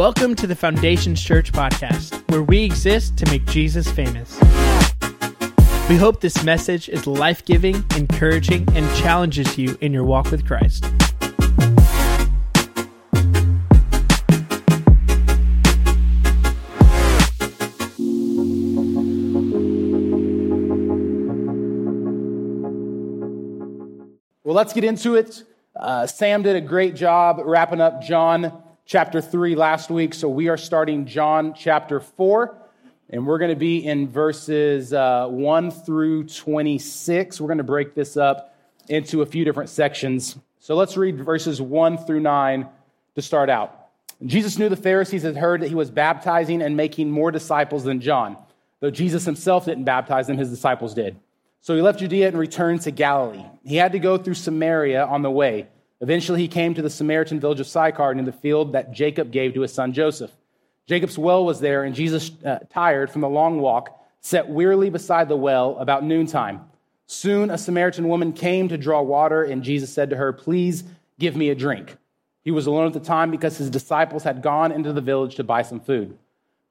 Welcome to the Foundations Church podcast, where we exist to make Jesus famous. We hope this message is life giving, encouraging, and challenges you in your walk with Christ. Well, let's get into it. Uh, Sam did a great job wrapping up John chapter 3 last week, so we are starting John chapter 4, and we're going to be in verses uh, 1 through 26. We're going to break this up into a few different sections. So let's read verses 1 through 9 to start out. Jesus knew the Pharisees had heard that he was baptizing and making more disciples than John, though Jesus himself didn't baptize them, his disciples did. So he left Judea and returned to Galilee. He had to go through Samaria on the way. Eventually, he came to the Samaritan village of Sychar near the field that Jacob gave to his son Joseph. Jacob's well was there, and Jesus, uh, tired from the long walk, sat wearily beside the well about noontime. Soon a Samaritan woman came to draw water, and Jesus said to her, Please give me a drink. He was alone at the time because his disciples had gone into the village to buy some food.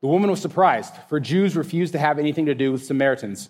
The woman was surprised, for Jews refused to have anything to do with Samaritans.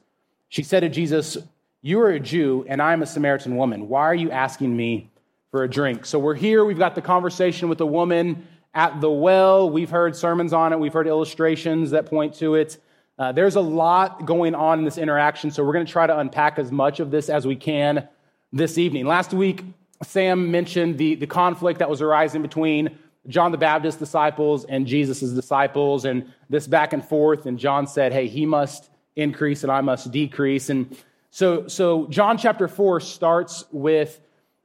She said to Jesus, You are a Jew, and I am a Samaritan woman. Why are you asking me for a drink? So we're here. We've got the conversation with a woman at the well. We've heard sermons on it, we've heard illustrations that point to it. Uh, there's a lot going on in this interaction, so we're going to try to unpack as much of this as we can this evening. Last week, Sam mentioned the, the conflict that was arising between John the Baptist's disciples and Jesus' disciples, and this back and forth. And John said, Hey, he must increase and I must decrease. And so, so John chapter 4 starts with,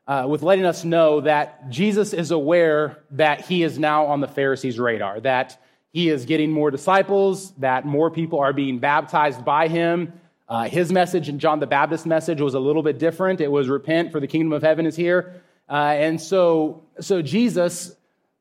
uh, with letting us know that Jesus is aware that he is now on the Pharisees' radar, that he is getting more disciples, that more people are being baptized by him. Uh, his message and John the Baptist's message was a little bit different. It was repent, for the kingdom of heaven is here. Uh, and so, so Jesus,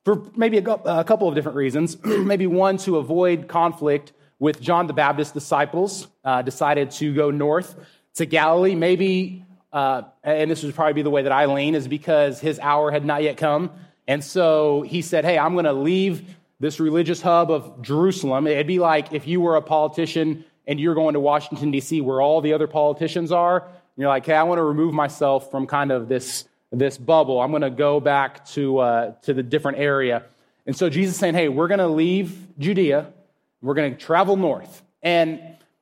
for maybe a, a couple of different reasons, maybe one to avoid conflict with John the Baptist's disciples, uh, decided to go north to Galilee. Maybe, uh, and this would probably be the way that I lean, is because his hour had not yet come. And so he said, Hey, I'm going to leave this religious hub of Jerusalem. It'd be like if you were a politician and you're going to Washington, D.C., where all the other politicians are. You're like, Hey, I want to remove myself from kind of this, this bubble. I'm going to go back to, uh, to the different area. And so Jesus is saying, Hey, we're going to leave Judea we're going to travel north. And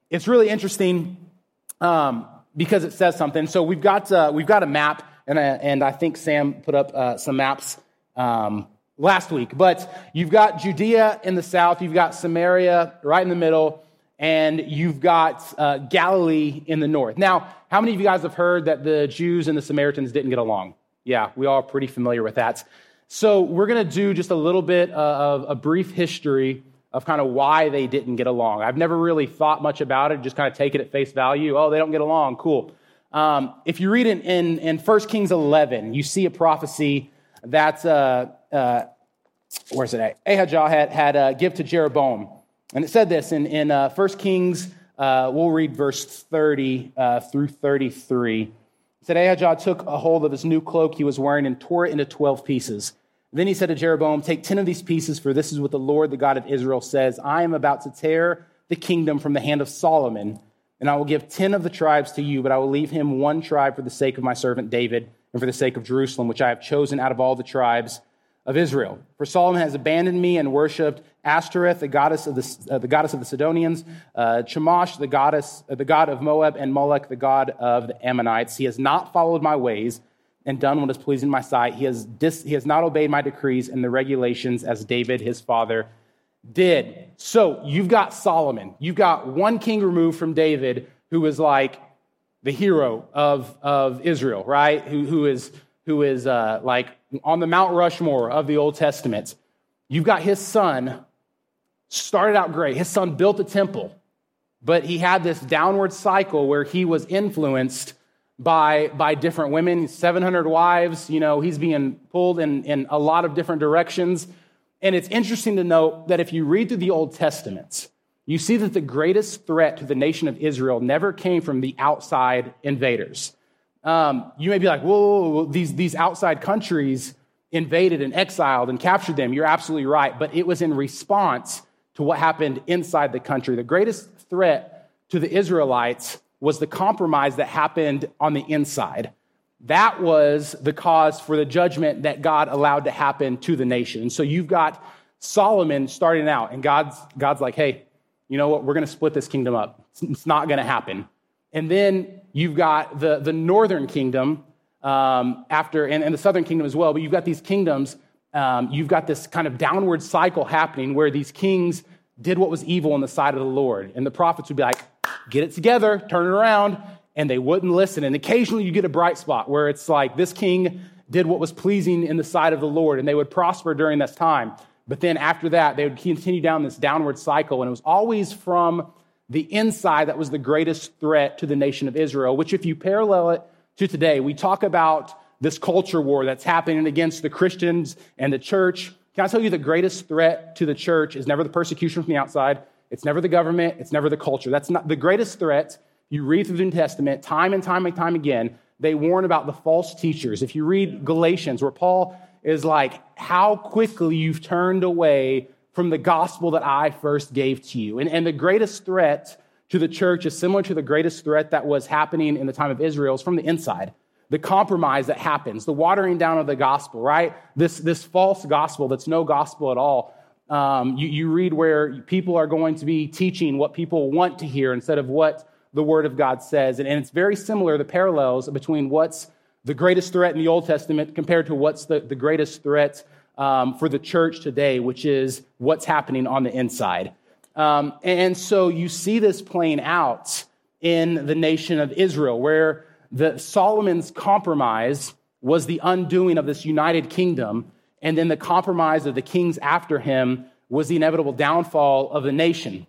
it's really interesting um, because it says something. So we've got, uh, we've got a map, and, I, and I think Sam put up uh, some maps um, last week. But you've got Judea in the south, you've got Samaria right in the middle, and you've got uh, Galilee in the north. Now, how many of you guys have heard that the Jews and the Samaritans didn't get along? Yeah, we all are pretty familiar with that. So we're going to do just a little bit of a brief history of kind of why they didn't get along. I've never really thought much about it, just kind of take it at face value. Oh, they don't get along, cool. Um, if you read in, in, in 1 Kings 11, you see a prophecy that, uh, uh, where's it at? Ahijah had, had uh, give to Jeroboam. And it said this in, in uh, 1 Kings, uh, we'll read verse 30 uh, through 33. It said, Ahijah took a hold of his new cloak he was wearing and tore it into 12 pieces. Then he said to Jeroboam, Take 10 of these pieces, for this is what the Lord, the God of Israel, says I am about to tear the kingdom from the hand of Solomon, and I will give 10 of the tribes to you, but I will leave him one tribe for the sake of my servant David and for the sake of Jerusalem, which I have chosen out of all the tribes of Israel. For Solomon has abandoned me and worshipped Ashtoreth, the goddess of the, uh, the goddess of the Sidonians, uh, Chemosh, the goddess, uh, the god of Moab, and Molech, the god of the Ammonites. He has not followed my ways and done what is pleasing in my sight. He has, dis, he has not obeyed my decrees and the regulations as David, his father, did. So you've got Solomon. You've got one king removed from David who is like the hero of, of Israel, right? Who, who is, who is uh, like on the Mount Rushmore of the Old Testament. You've got his son, started out great. His son built a temple, but he had this downward cycle where he was influenced by, by different women, 700 wives. You know, he's being pulled in, in a lot of different directions. And it's interesting to note that if you read through the Old Testament, you see that the greatest threat to the nation of Israel never came from the outside invaders. Um, you may be like, whoa, whoa, whoa, these, these outside countries, invaded and exiled and captured them. You're absolutely right. But it was in response to what happened inside the country. The greatest threat to the Israelites was the compromise that happened on the inside. That was the cause for the judgment that God allowed to happen to the nation. And so you've got Solomon starting out, and God's, God's like, hey, you know what? We're going to split this kingdom up. It's not going to happen. And then you've got the, the northern kingdom um, after, and, and, the southern kingdom as well, but you've got these kingdoms. Um, you've got this kind of downward cycle happening where these kings did what was evil on the side of the Lord. And the prophets would be like, get it together, turn it around. And they wouldn't listen. And occasionally you get a bright spot where it's like this king did what was pleasing in the sight of the Lord, and they would prosper during this time. But then after that, they would continue down this downward cycle. And it was always from the inside that was the greatest threat to the nation of Israel, which, if you parallel it to today, we talk about this culture war that's happening against the Christians and the church. Can I tell you the greatest threat to the church is never the persecution from the outside, it's never the government, it's never the culture. That's not the greatest threat. You read through the New Testament time and time and time again, they warn about the false teachers. If you read Galatians, where Paul is like, how quickly you've turned away from the gospel that I first gave to you. And, and the greatest threat to the church is similar to the greatest threat that was happening in the time of Israel is from the inside. The compromise that happens, the watering down of the gospel, right? This, this false gospel that's no gospel at all. Um, you, you read where people are going to be teaching what people want to hear instead of what the Word of God says. And, and it's very similar, the parallels between what's the greatest threat in the Old Testament compared to what's the, the greatest threat um, for the church today, which is what's happening on the inside. Um, and so you see this playing out in the nation of Israel, where the Solomon's compromise was the undoing of this united kingdom, and then the compromise of the kings after him was the inevitable downfall of the nation.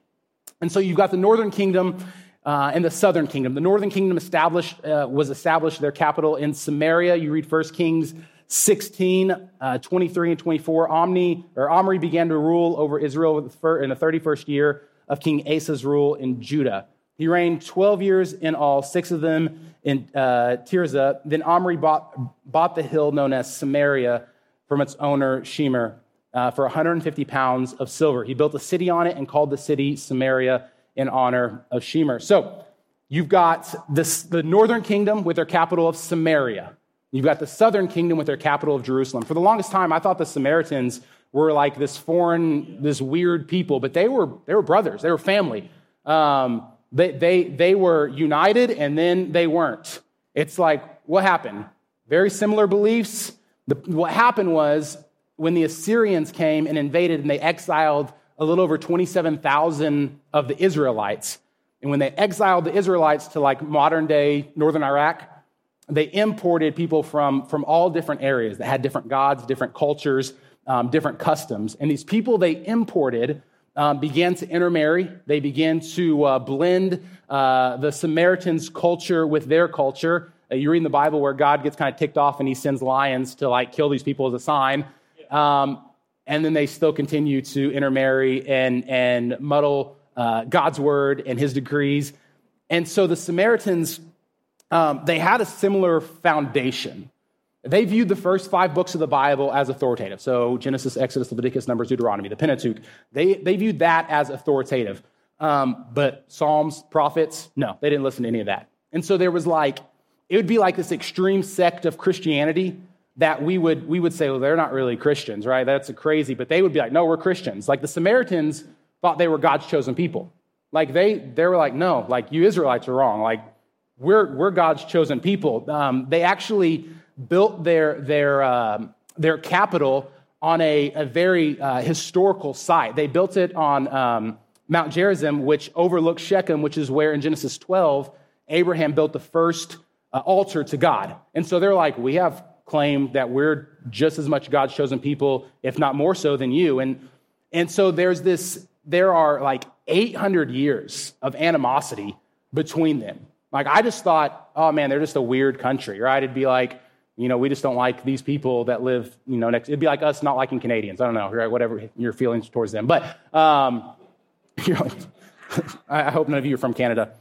And so you've got the northern kingdom uh, and the southern kingdom. The northern kingdom established, uh, was established their capital in Samaria. You read 1 Kings 16, uh, 23, and 24. Omni, or Omri began to rule over Israel in the 31st year of King Asa's rule in Judah. He reigned 12 years in all, six of them in uh, Tirzah. Then Omri bought, bought the hill known as Samaria from its owner, Shemer, uh, for 150 pounds of silver. He built a city on it and called the city Samaria in honor of Shemer. So you've got this, the northern kingdom with their capital of Samaria. You've got the southern kingdom with their capital of Jerusalem. For the longest time, I thought the Samaritans were like this foreign, this weird people, but they were, they were brothers, they were family. Um, they, they, they were united and then they weren't. It's like, what happened? Very similar beliefs. The, what happened was when the Assyrians came and invaded and they exiled a little over 27,000 of the Israelites. And when they exiled the Israelites to like modern day northern Iraq, they imported people from, from all different areas that had different gods, different cultures, um, different customs. And these people they imported um, began to intermarry. They began to uh, blend uh, the Samaritans' culture with their culture. Uh, you read in the Bible where God gets kind of ticked off and he sends lions to like kill these people as a sign. Um, and then they still continue to intermarry and, and muddle uh, God's word and his decrees. And so the Samaritans, um, they had a similar foundation. They viewed the first five books of the Bible as authoritative. So Genesis, Exodus, Leviticus, Numbers, Deuteronomy, the Pentateuch. They, they viewed that as authoritative. Um, but Psalms, prophets, no, they didn't listen to any of that. And so there was like, it would be like this extreme sect of Christianity that we would, we would say, well, they're not really Christians, right? That's crazy. But they would be like, no, we're Christians. Like the Samaritans thought they were God's chosen people. Like they, they were like, no, like you Israelites are wrong. Like we're, we're God's chosen people. Um, they actually built their, their, um, their capital on a, a very uh, historical site. They built it on um, Mount Gerizim, which overlooks Shechem, which is where in Genesis 12, Abraham built the first uh, altar to God. And so they're like, we have claim that we're just as much God's chosen people, if not more so than you. And, and so there's this, there are like 800 years of animosity between them. Like, I just thought, oh man, they're just a weird country, right? It'd be like, you know, we just don't like these people that live, you know, next. It'd be like us not liking Canadians. I don't know, right? Whatever your feelings towards them. But um, I hope none of you are from Canada.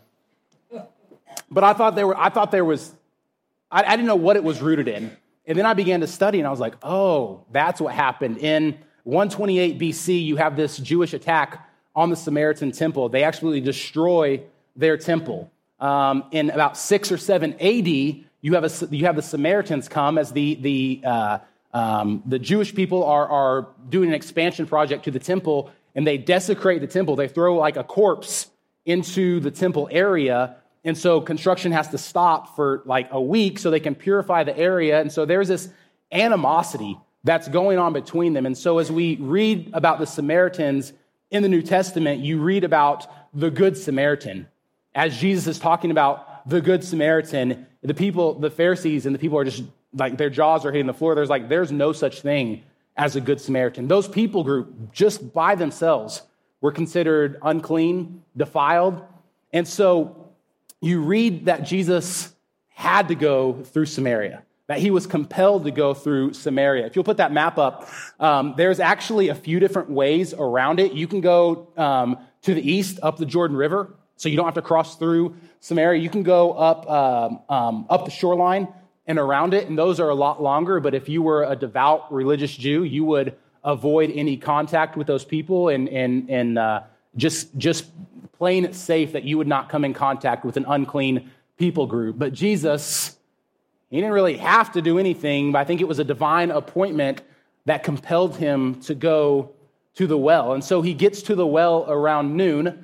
But I thought there were, I thought there was, I, I didn't know what it was rooted in. And then I began to study, and I was like, oh, that's what happened. In 128 BC, you have this Jewish attack on the Samaritan temple. They actually destroy their temple. Um, in about 6 or 7 AD, you have, a, you have the Samaritans come as the, the, uh, um, the Jewish people are, are doing an expansion project to the temple, and they desecrate the temple. They throw like a corpse into the temple area and so construction has to stop for like a week so they can purify the area. And so there's this animosity that's going on between them. And so as we read about the Samaritans in the New Testament, you read about the Good Samaritan. As Jesus is talking about the Good Samaritan, the people, the Pharisees and the people are just like their jaws are hitting the floor. There's like, there's no such thing as a Good Samaritan. Those people group, just by themselves, were considered unclean, defiled. And so you read that Jesus had to go through Samaria, that he was compelled to go through Samaria. If you'll put that map up, um, there's actually a few different ways around it. You can go um, to the east up the Jordan River, so you don't have to cross through Samaria. You can go up um, um up the shoreline and around it, and those are a lot longer. But if you were a devout religious Jew, you would avoid any contact with those people and and and uh, just just playing it safe that you would not come in contact with an unclean people group. But Jesus, he didn't really have to do anything, but I think it was a divine appointment that compelled him to go to the well. And so he gets to the well around noon,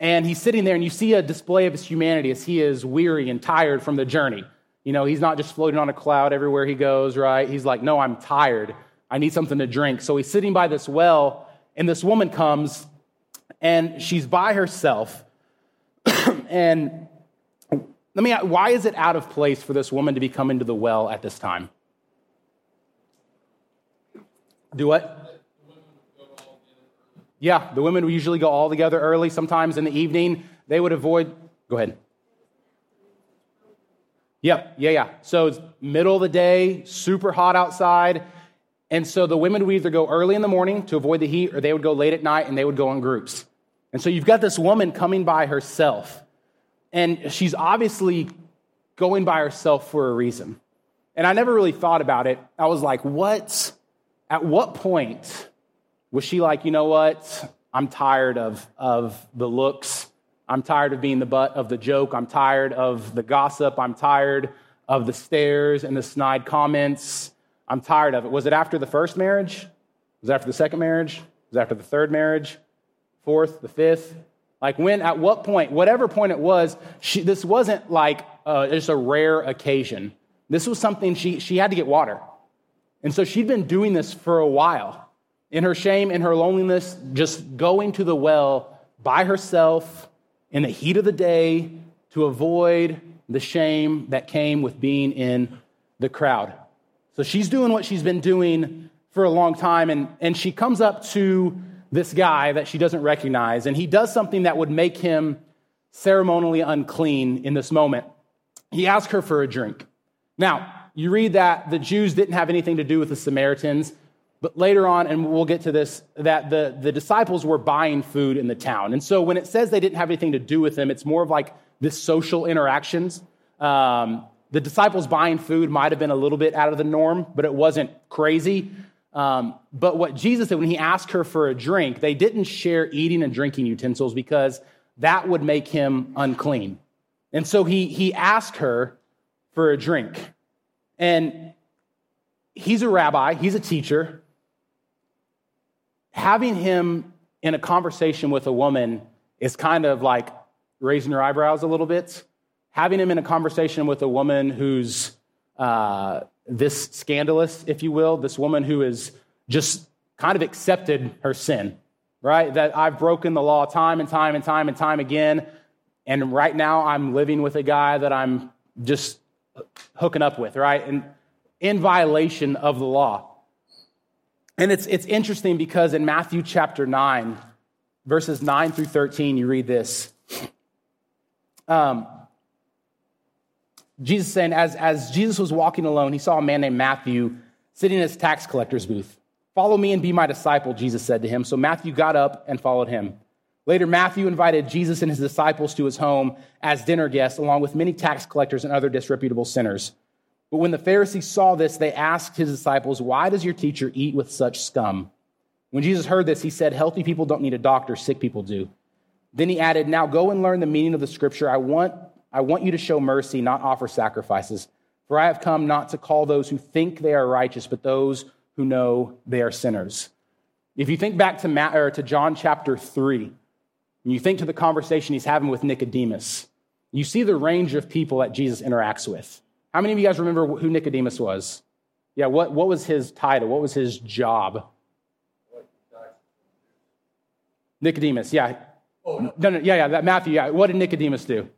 and he's sitting there, and you see a display of his humanity as he is weary and tired from the journey. You know, he's not just floating on a cloud everywhere he goes, right? He's like, No, I'm tired. I need something to drink. So he's sitting by this well, and this woman comes and she's by herself. and let me ask, why is it out of place for this woman to be coming to the well at this time? Do what? Yeah, the women would usually go all together early. Sometimes in the evening, they would avoid. Go ahead. Yep, yeah, yeah. So it's middle of the day, super hot outside. And so the women would either go early in the morning to avoid the heat, or they would go late at night and they would go in groups. And so you've got this woman coming by herself, and she's obviously going by herself for a reason. And I never really thought about it. I was like, what? At what point was she like, you know what? I'm tired of, of the looks. I'm tired of being the butt of the joke. I'm tired of the gossip. I'm tired of the stares and the snide comments. I'm tired of it. Was it after the first marriage? Was it after the second marriage? Was it after the third marriage? Fourth, the fifth. Like when, at what point, whatever point it was, she, this wasn't like uh, just a rare occasion. This was something she, she had to get water. And so she'd been doing this for a while. In her shame, in her loneliness, just going to the well by herself in the heat of the day to avoid the shame that came with being in the crowd. So she's doing what she's been doing for a long time, and, and she comes up to this guy that she doesn't recognize, and he does something that would make him ceremonially unclean in this moment. He asks her for a drink. Now, you read that the Jews didn't have anything to do with the Samaritans, but later on, and we'll get to this, that the, the disciples were buying food in the town. And so when it says they didn't have anything to do with them, it's more of like this social interactions. Um, the disciples buying food might have been a little bit out of the norm, but it wasn't crazy. Um, but what Jesus said when he asked her for a drink, they didn't share eating and drinking utensils because that would make him unclean. And so he, he asked her for a drink. And he's a rabbi, he's a teacher. Having him in a conversation with a woman is kind of like raising your eyebrows a little bit. Having him in a conversation with a woman who's uh, this scandalous, if you will, this woman who has just kind of accepted her sin, right? That I've broken the law time and time and time and time again. And right now I'm living with a guy that I'm just hooking up with, right? And in violation of the law. And it's, it's interesting because in Matthew chapter 9, verses 9 through 13, you read this. Um, Jesus saying, as, as Jesus was walking alone, he saw a man named Matthew sitting in his tax collector's booth. Follow me and be my disciple, Jesus said to him. So Matthew got up and followed him. Later, Matthew invited Jesus and his disciples to his home as dinner guests, along with many tax collectors and other disreputable sinners. But when the Pharisees saw this, they asked his disciples, Why does your teacher eat with such scum? When Jesus heard this, he said, Healthy people don't need a doctor, sick people do. Then he added, Now go and learn the meaning of the scripture. I want, I want you to show mercy, not offer sacrifices. For I have come not to call those who think they are righteous, but those who know they are sinners. If you think back to, Matt, or to John chapter 3, and you think to the conversation he's having with Nicodemus, you see the range of people that Jesus interacts with. How many of you guys remember who Nicodemus was? Yeah, what, what was his title? What was his job? Nicodemus, yeah. Oh, no. no, no, yeah, yeah, that Matthew, yeah. What did Nicodemus do?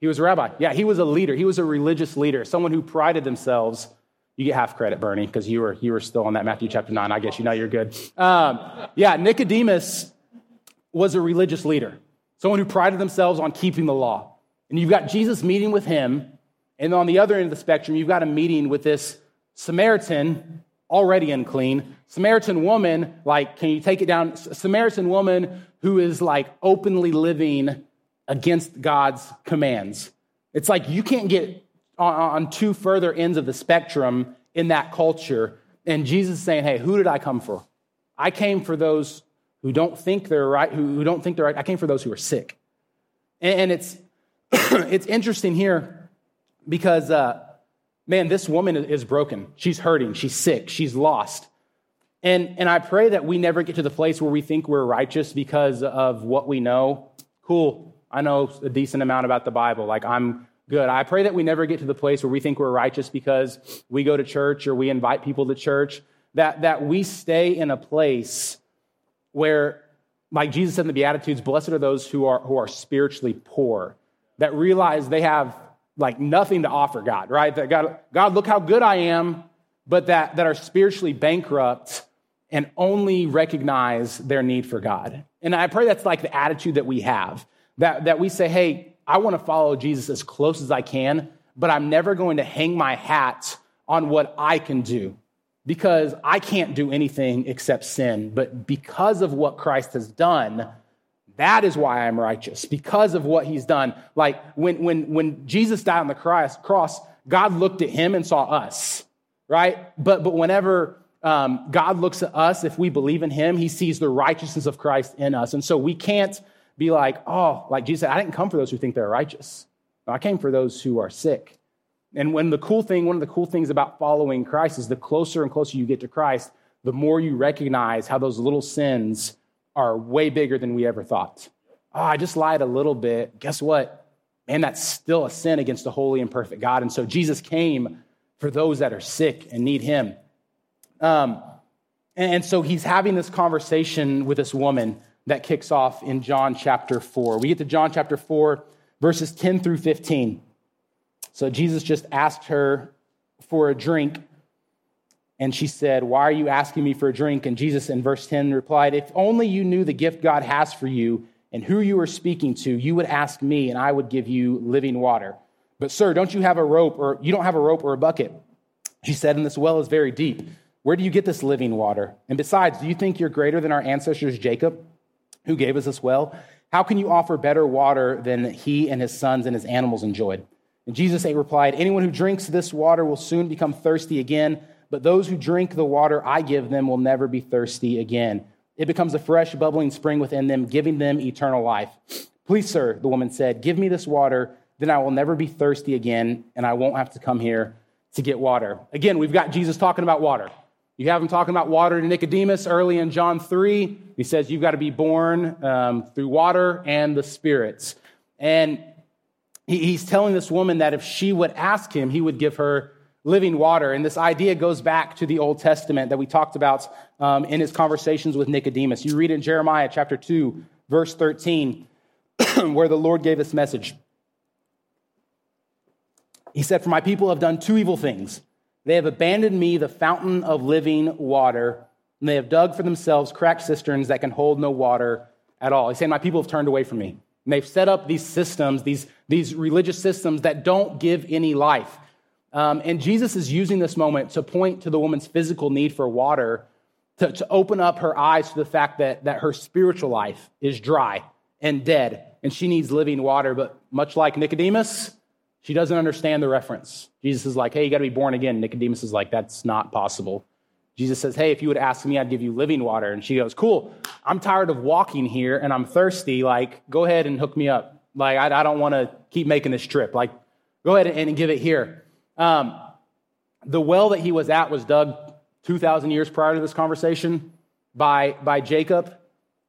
He was a rabbi. Yeah, he was a leader. He was a religious leader, someone who prided themselves. You get half credit, Bernie, because you were, you were still on that Matthew chapter 9. I guess you know you're good. Um, yeah, Nicodemus was a religious leader, someone who prided themselves on keeping the law. And you've got Jesus meeting with him, and on the other end of the spectrum, you've got a meeting with this Samaritan, already unclean. Samaritan woman, like, can you take it down? Samaritan woman who is like openly living against God's commands. It's like you can't get on, two further ends of the spectrum in that culture. And Jesus saying, hey, who did I come for? I came for those who don't think they're right, who, don't think they're right. I came for those who are sick. And, and it's, it's interesting here because, uh, man, this woman is broken. She's hurting. She's sick. She's lost. And, and I pray that we never get to the place where we think we're righteous because of what we know. Cool. I know a decent amount about the Bible. Like, I'm good. I pray that we never get to the place where we think we're righteous because we go to church or we invite people to church. That, that we stay in a place where, like Jesus said in the Beatitudes, blessed are those who are, who are spiritually poor, that realize they have like nothing to offer God, right? That God, God, look how good I am, but that, that are spiritually bankrupt and only recognize their need for God. And I pray that's like the attitude that we have, that, that we say, hey, I want to follow Jesus as close as I can, but I'm never going to hang my hat on what I can do because I can't do anything except sin. But because of what Christ has done, that is why I'm righteous, because of what he's done. Like when, when, when Jesus died on the cross, God looked at him and saw us, right? But, but whenever um, God looks at us, if we believe in him, he sees the righteousness of Christ in us. And so we can't be like, oh, like Jesus said, I didn't come for those who think they're righteous. I came for those who are sick. And when the cool thing, one of the cool things about following Christ is the closer and closer you get to Christ, the more you recognize how those little sins are way bigger than we ever thought. Oh, I just lied a little bit. Guess what? Man, that's still a sin against the holy and perfect God. And so Jesus came for those that are sick and need him. Um, and so he's having this conversation with this woman that kicks off in John chapter 4. We get to John chapter 4, verses 10 through 15. So Jesus just asked her for a drink. And she said, Why are you asking me for a drink? And Jesus in verse 10 replied, If only you knew the gift God has for you and who you are speaking to, you would ask me, and I would give you living water. But, sir, don't you have a rope, or you don't have a rope or a bucket? She said, And this well is very deep. Where do you get this living water? And besides, do you think you're greater than our ancestors, Jacob, who gave us this well? How can you offer better water than he and his sons and his animals enjoyed? And Jesus replied, Anyone who drinks this water will soon become thirsty again but those who drink the water I give them will never be thirsty again. It becomes a fresh, bubbling spring within them, giving them eternal life. Please, sir, the woman said, give me this water, then I will never be thirsty again, and I won't have to come here to get water. Again, we've got Jesus talking about water. You have him talking about water to Nicodemus early in John 3. He says, You've got to be born um, through water and the spirits. And he, he's telling this woman that if she would ask him, he would give her living water. And this idea goes back to the Old Testament that we talked about um, in his conversations with Nicodemus. You read in Jeremiah chapter 2, verse 13, where the Lord gave this message. He said, For my people have done two evil things. They have abandoned me, the fountain of living water, and they have dug for themselves cracked cisterns that can hold no water at all. He's saying, My people have turned away from me. And they've set up these systems, these, these religious systems that don't give any life. Um, and Jesus is using this moment to point to the woman's physical need for water, to, to open up her eyes to the fact that, that her spiritual life is dry and dead, and she needs living water. But much like Nicodemus, She doesn't understand the reference. Jesus is like, hey, you got to be born again. Nicodemus is like, that's not possible. Jesus says, hey, if you would ask me, I'd give you living water. And she goes, cool. I'm tired of walking here and I'm thirsty. Like, go ahead and hook me up. Like, I, I don't want to keep making this trip. Like, go ahead and, give it here. Um, the well that he was at was dug 2,000 years prior to this conversation by, by Jacob.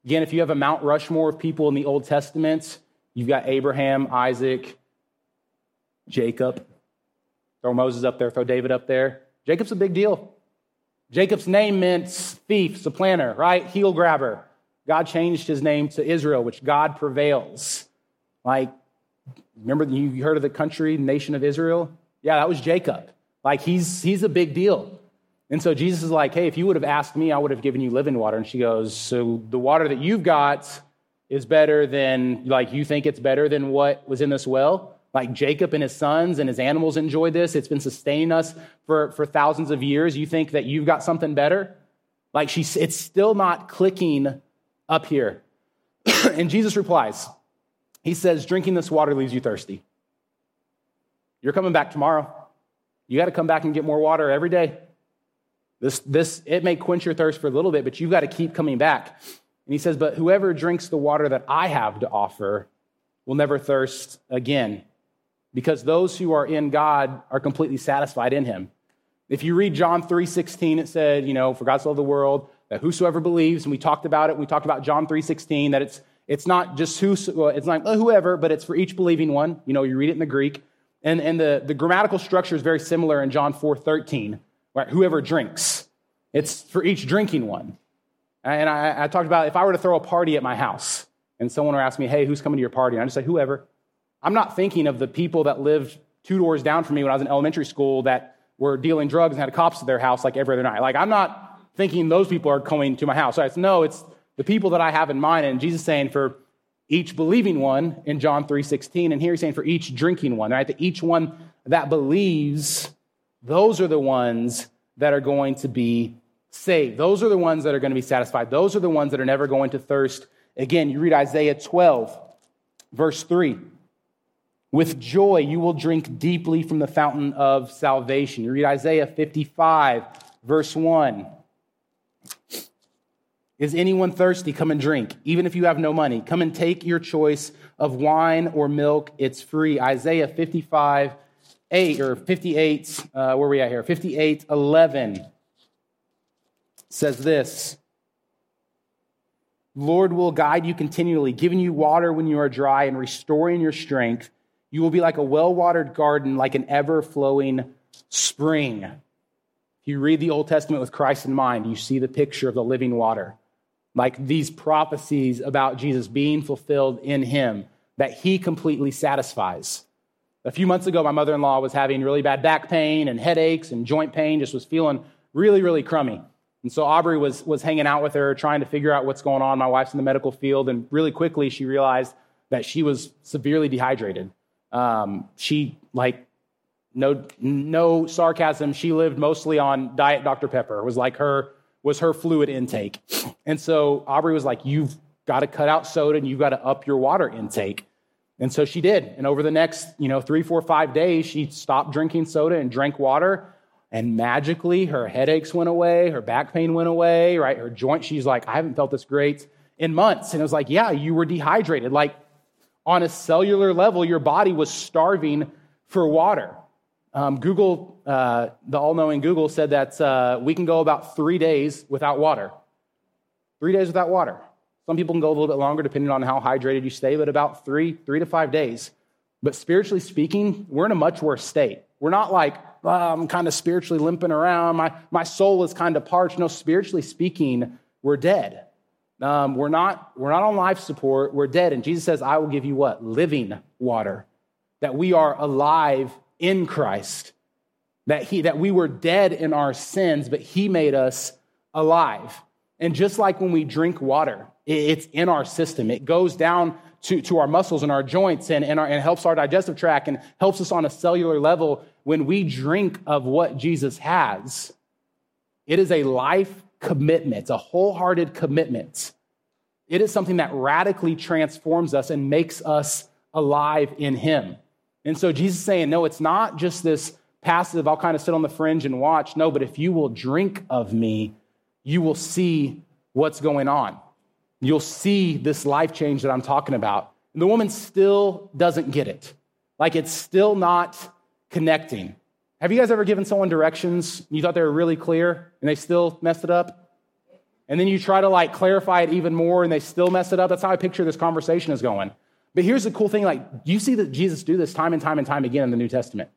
Again, if you have a Mount Rushmore of people in the Old Testament, you've got Abraham, Isaac, Jacob. Throw Moses up there, throw David up there. Jacob's a big deal. Jacob's name meant thief, supplanter, right? Heel grabber. God changed his name to Israel, which God prevails. Like, remember you heard of the country, nation of Israel? Yeah, that was Jacob. Like, he's, he's a big deal. And so Jesus is like, hey, if you would have asked me, I would have given you living water. And she goes, so the water that you've got is better than, like, you think it's better than what was in this well? Like Jacob and his sons and his animals enjoy this. It's been sustaining us for, for thousands of years. You think that you've got something better? Like she's, it's still not clicking up here. and Jesus replies, He says, Drinking this water leaves you thirsty. You're coming back tomorrow. You got to come back and get more water every day. This, this, it may quench your thirst for a little bit, but you've got to keep coming back. And he says, But whoever drinks the water that I have to offer will never thirst again because those who are in God are completely satisfied in him. If you read John 3:16 it said, you know, for God so loved the world that whosoever believes and we talked about it, we talked about John 3:16 that it's it's not just who it's not whoever, but it's for each believing one. You know, you read it in the Greek. And, and the, the grammatical structure is very similar in John 4:13, right? Whoever drinks. It's for each drinking one. And I, I talked about if I were to throw a party at my house and someone were asking me, hey, who's coming to your party? And I just say, whoever. I'm not thinking of the people that lived two doors down from me when I was in elementary school that were dealing drugs and had cops at their house like every other night. Like, I'm not thinking those people are coming to my house. Right? No, it's the people that I have in mind. And Jesus saying for each believing one in John 3.16, and here he's saying for each drinking one, right? That each one that believes, those are the ones that are going to be saved. Those are the ones that are going to be satisfied. Those are the ones that are never going to thirst again. You read Isaiah 12, verse 3. With joy, you will drink deeply from the fountain of salvation. You read Isaiah 55, verse 1. Is anyone thirsty? Come and drink. Even if you have no money, come and take your choice of wine or milk. It's free. Isaiah 55, 8, or 58, uh, where are we at here? 58, 11 says this Lord will guide you continually, giving you water when you are dry and restoring your strength you will be like a well watered garden, like an ever flowing spring. If you read the Old Testament with Christ in mind, you see the picture of the living water. Like these prophecies about Jesus being fulfilled in him, that he completely satisfies. A few months ago, my mother in law was having really bad back pain and headaches and joint pain, just was feeling really, really crummy. And so Aubrey was, was hanging out with her, trying to figure out what's going on. My wife's in the medical field, and really quickly she realized that she was severely dehydrated. Um, she like no no sarcasm. She lived mostly on diet Dr Pepper. It was like her was her fluid intake, and so Aubrey was like, "You've got to cut out soda and you've got to up your water intake." And so she did. And over the next, you know, three, four, five days, she stopped drinking soda and drank water. And magically, her headaches went away, her back pain went away, right? Her joint, she's like, I haven't felt this great in months. And it was like, yeah, you were dehydrated. Like, on a cellular level, your body was starving for water. Um, Google, uh, the all knowing Google, said that uh, we can go about three days without water. Three days without water. Some people can go a little bit longer depending on how hydrated you stay, but about three, three to five days. But spiritually speaking, we're in a much worse state. We're not like, oh, I'm kind of spiritually limping around. My, my soul is kind of parched. No, spiritually speaking, we're dead. Um, we're, not, we're not on life support, we're dead. And Jesus says, I will give you what? Living water. That we are alive in Christ. That, he, that we were dead in our sins, but He made us alive. And just like when we drink water, it's in our system. It goes down to, to our muscles and our joints and, and, our, and helps our digestive tract and helps us on a cellular level. When we drink of what Jesus has, it is a life commitment, a wholehearted commitment. It is something that radically transforms us and makes us alive in Him. And so Jesus is saying, no, it's not just this passive, I'll kind of sit on the fringe and watch. No, but if you will drink of me, you will see what's going on. You'll see this life change that I'm talking about. And the woman still doesn't get it. Like it's still not connecting. Have you guys ever given someone directions you thought they were really clear and they still messed it up? And then you try to like clarify it even more and they still mess it up? That's how I picture this conversation is going. But here's the cool thing like, you see that Jesus do this time and time and time again in the New Testament,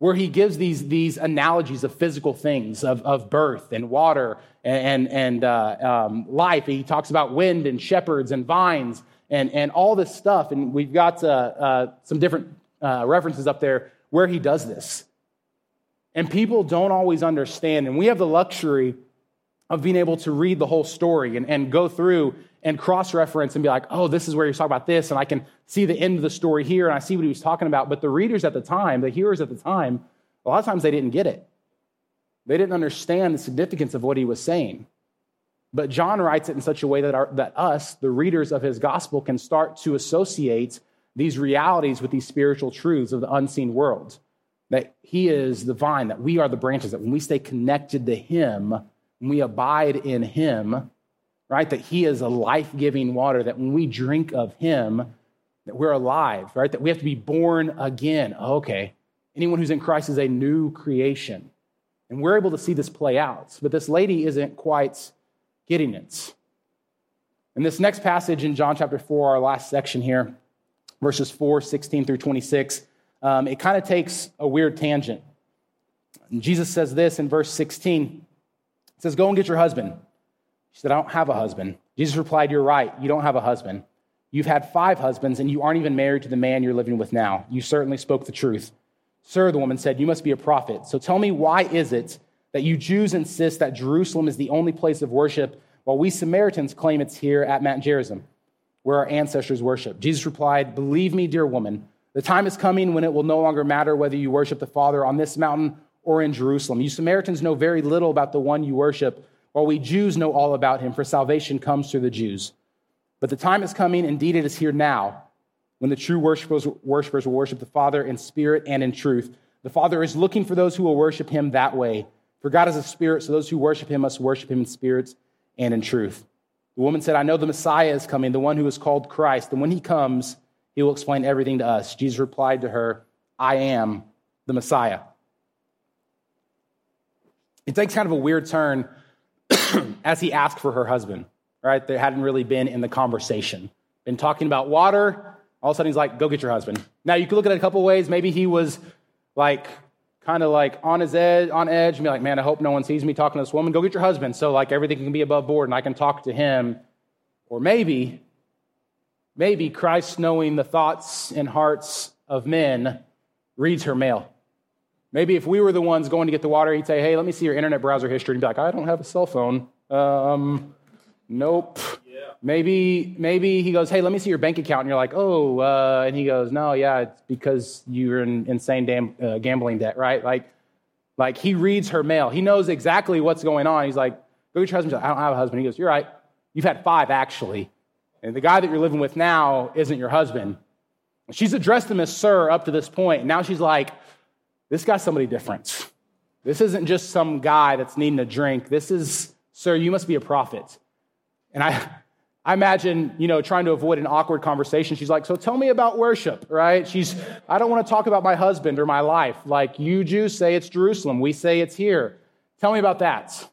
where he gives these, these analogies of physical things, of, of birth and water and, and uh, um, life. He talks about wind and shepherds and vines and, and all this stuff. And we've got uh, uh, some different uh, references up there where he does this. And people don't always understand. And we have the luxury of being able to read the whole story and, and go through and cross reference and be like, oh, this is where he's talking about this, and I can see the end of the story here, and I see what he was talking about. But the readers at the time, the hearers at the time, a lot of times they didn't get it. They didn't understand the significance of what he was saying. But John writes it in such a way that, our, that us, the readers of his gospel, can start to associate these realities with these spiritual truths of the unseen world. That he is the vine, that we are the branches, that when we stay connected to him, when we abide in him, right? That He is a life giving water, that when we drink of Him, that we're alive, right? That we have to be born again. Okay. Anyone who's in Christ is a new creation. And we're able to see this play out. But this lady isn't quite getting it. In this next passage in John chapter 4, our last section here, verses 4, 16 through 26, um, it kind of takes a weird tangent. And Jesus says this in verse 16. It says, Go and get your husband. She said, I don't have a husband. Jesus replied, You're right. You don't have a husband. You've had five husbands, and you aren't even married to the man you're living with now. You certainly spoke the truth. Sir, the woman said, You must be a prophet. So tell me, why is it that you Jews insist that Jerusalem is the only place of worship, while we Samaritans claim it's here at Mount Gerizim, where our ancestors worship? Jesus replied, Believe me, dear woman, the time is coming when it will no longer matter whether you worship the Father on this mountain or in Jerusalem. You Samaritans know very little about the one you worship while we Jews know all about him, for salvation comes through the Jews. But the time is coming, indeed it is here now, when the true worshipers, worshipers will worship the Father in spirit and in truth. The Father is looking for those who will worship him that way. For God is a spirit, so those who worship him must worship him in spirit and in truth. The woman said, I know the Messiah is coming, the one who is called Christ, and when he comes, he will explain everything to us. Jesus replied to her, I am the Messiah. It takes kind of a weird turn as he asked for her husband, right? They hadn't really been in the conversation. Been talking about water. All of a sudden, he's like, go get your husband. Now, you could look at it a couple ways. Maybe he was like, kind of like on his edge, on edge, and be like, man, I hope no one sees me talking to this woman. Go get your husband so like everything can be above board and I can talk to him. Or maybe, maybe Christ knowing the thoughts and hearts of men reads her mail. Maybe if we were the ones going to get the water, he'd say, Hey, let me see your internet browser history. And be like, I don't have a cell phone. Um, nope. Yeah. Maybe, maybe he goes, Hey, let me see your bank account. And you're like, Oh, uh, and he goes, No, yeah, it's because you're in insane dam- uh, gambling debt, right? Like, like he reads her mail. He knows exactly what's going on. He's like, Go get your husband. I don't have a husband. He goes, You're right. You've had five, actually. And the guy that you're living with now isn't your husband. She's addressed him as sir up to this point. Now she's like, this guy's somebody different. This isn't just some guy that's needing a drink. This is, sir, you must be a prophet. And I, I imagine, you know, trying to avoid an awkward conversation. She's like, So tell me about worship, right? She's, I don't want to talk about my husband or my life. Like, you Jews say it's Jerusalem. We say it's here. Tell me about that.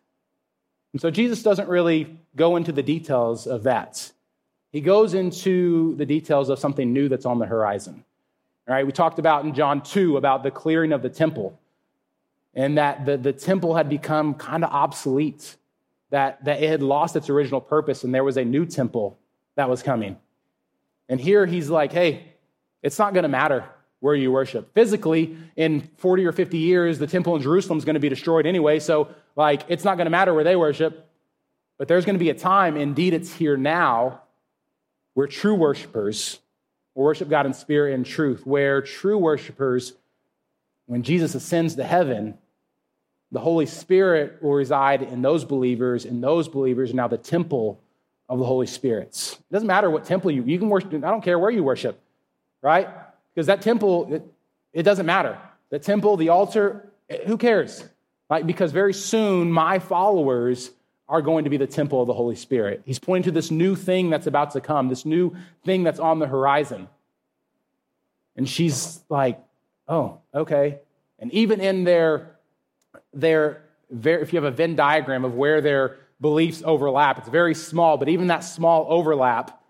And so Jesus doesn't really go into the details of that. He goes into the details of something new that's on the horizon. All right, we talked about in John 2 about the clearing of the temple and that the, the temple had become kind of obsolete, that, that it had lost its original purpose, and there was a new temple that was coming. And here he's like, hey, it's not going to matter where you worship. Physically, in 40 or 50 years, the temple in Jerusalem is going to be destroyed anyway, so like it's not going to matter where they worship. But there's going to be a time, indeed, it's here now, where true worshipers worship God in spirit and truth, where true worshipers, when Jesus ascends to heaven, the Holy Spirit will reside in those believers, and those believers are now the temple of the Holy Spirit. It doesn't matter what temple you you can worship. I don't care where you worship, right? Because that temple, it, it doesn't matter. The temple, the altar, eh, who cares? Like, because very soon my followers are going to be the temple of the Holy Spirit. He's pointing to this new thing that's about to come, this new thing that's on the horizon. And she's like, oh, okay. And even in their, their, if you have a Venn diagram of where their beliefs overlap, it's very small, but even that small overlap,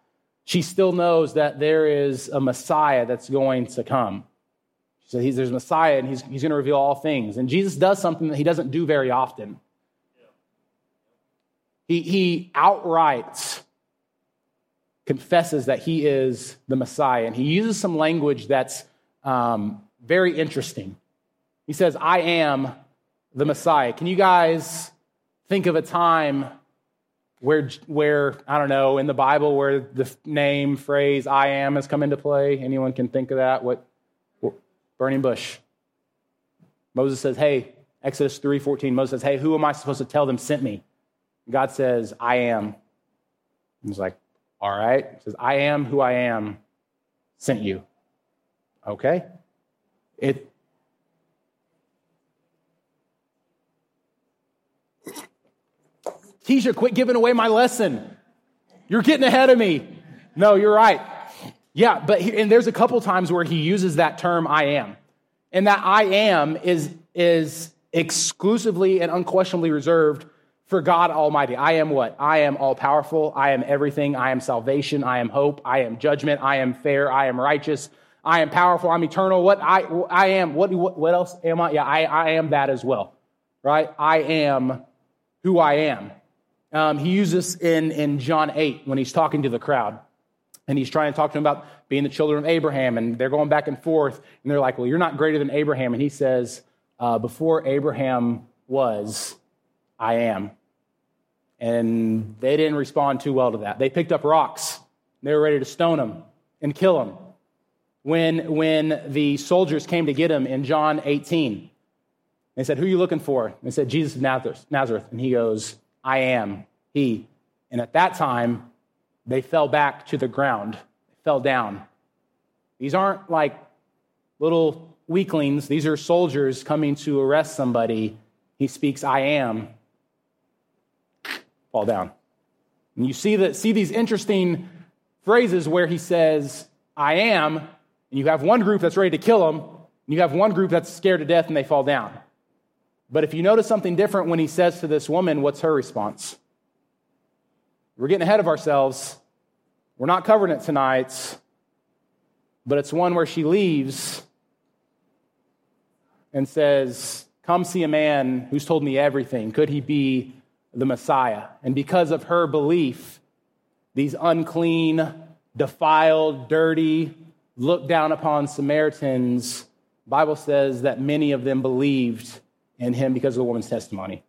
she still knows that there is a Messiah that's going to come. Said, he's, there's a Messiah and he's, he's going to reveal all things. And Jesus does something that he doesn't do very often. He, he outright confesses that he is the Messiah, and he uses some language that's um, very interesting. He says, I am the Messiah. Can you guys think of a time where, where, I don't know, in the Bible where the name, phrase, I am has come into play? Anyone can think of that? What? Burning bush. Moses says, Hey, Exodus 3:14, Moses says, Hey, who am I supposed to tell them sent me? God says, I am. He's like, All right. He says, I am who I am, sent you. Okay. It Tisha, quit giving away my lesson. You're getting ahead of me. No, you're right. Yeah, but he, and there's a couple times where he uses that term I am. And that I am is is exclusively and unquestionably reserved for God Almighty. I am what? I am all powerful. I am everything. I am salvation. I am hope. I am judgment. I am fair. I am righteous. I am powerful. I'm eternal. What I, I am, what, what, what else am I? Yeah, I, I am that as well, right? I am who I am. Um, he uses in, in John 8 when he's talking to the crowd. And he's trying to talk to them about being the children of Abraham. And they're going back and forth. And they're like, well, you're not greater than Abraham. And he says, uh, before Abraham was, I am. And they didn't respond too well to that. They picked up rocks. They were ready to stone him and kill him. When, when the soldiers came to get him in John 18, they said, Who are you looking for? They said, Jesus of Nazareth. Nazareth. And he goes, I am he. And at that time, they fell back to the ground, they fell down. These aren't like little weaklings, these are soldiers coming to arrest somebody. He speaks, I am, fall down. And you see that see these interesting phrases where he says, I am, and you have one group that's ready to kill him, and you have one group that's scared to death and they fall down. But if you notice something different when he says to this woman, what's her response? We're getting ahead of ourselves. We're not covering it tonight, but it's one where she leaves and says, Come see a man who's told me everything. Could he be the Messiah. And because of her belief, these unclean, defiled, dirty, looked down upon Samaritans, Bible says that many of them believed in him because of the woman's testimony.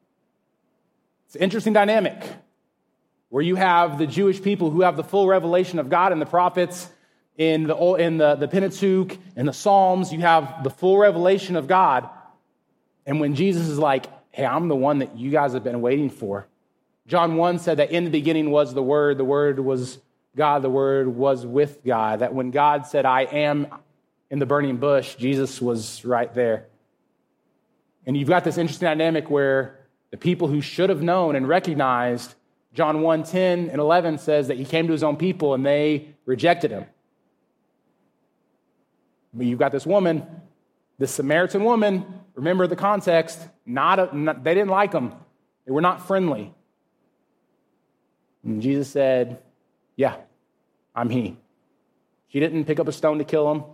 It's an interesting dynamic where you have the Jewish people who have the full revelation of God and the prophets in the, in the, the Pentateuch and the Psalms. You have the full revelation of God. And when Jesus is like, hey, I'm the one that you guys have been waiting for. John 1 said that in the beginning was the Word, the Word was God, the Word was with God. That when God said, I am in the burning bush, Jesus was right there. And you've got this interesting dynamic where the people who should have known and recognized John 1 10 and 11 says that he came to his own people and they rejected him. But you've got this woman, this Samaritan woman, remember the context, not, a, not they didn't like him. They were not friendly. And Jesus said, Yeah, I'm he. She didn't pick up a stone to kill him.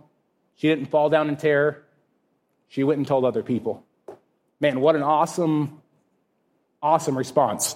She didn't fall down in terror. She went and told other people. Man, what an awesome, awesome response.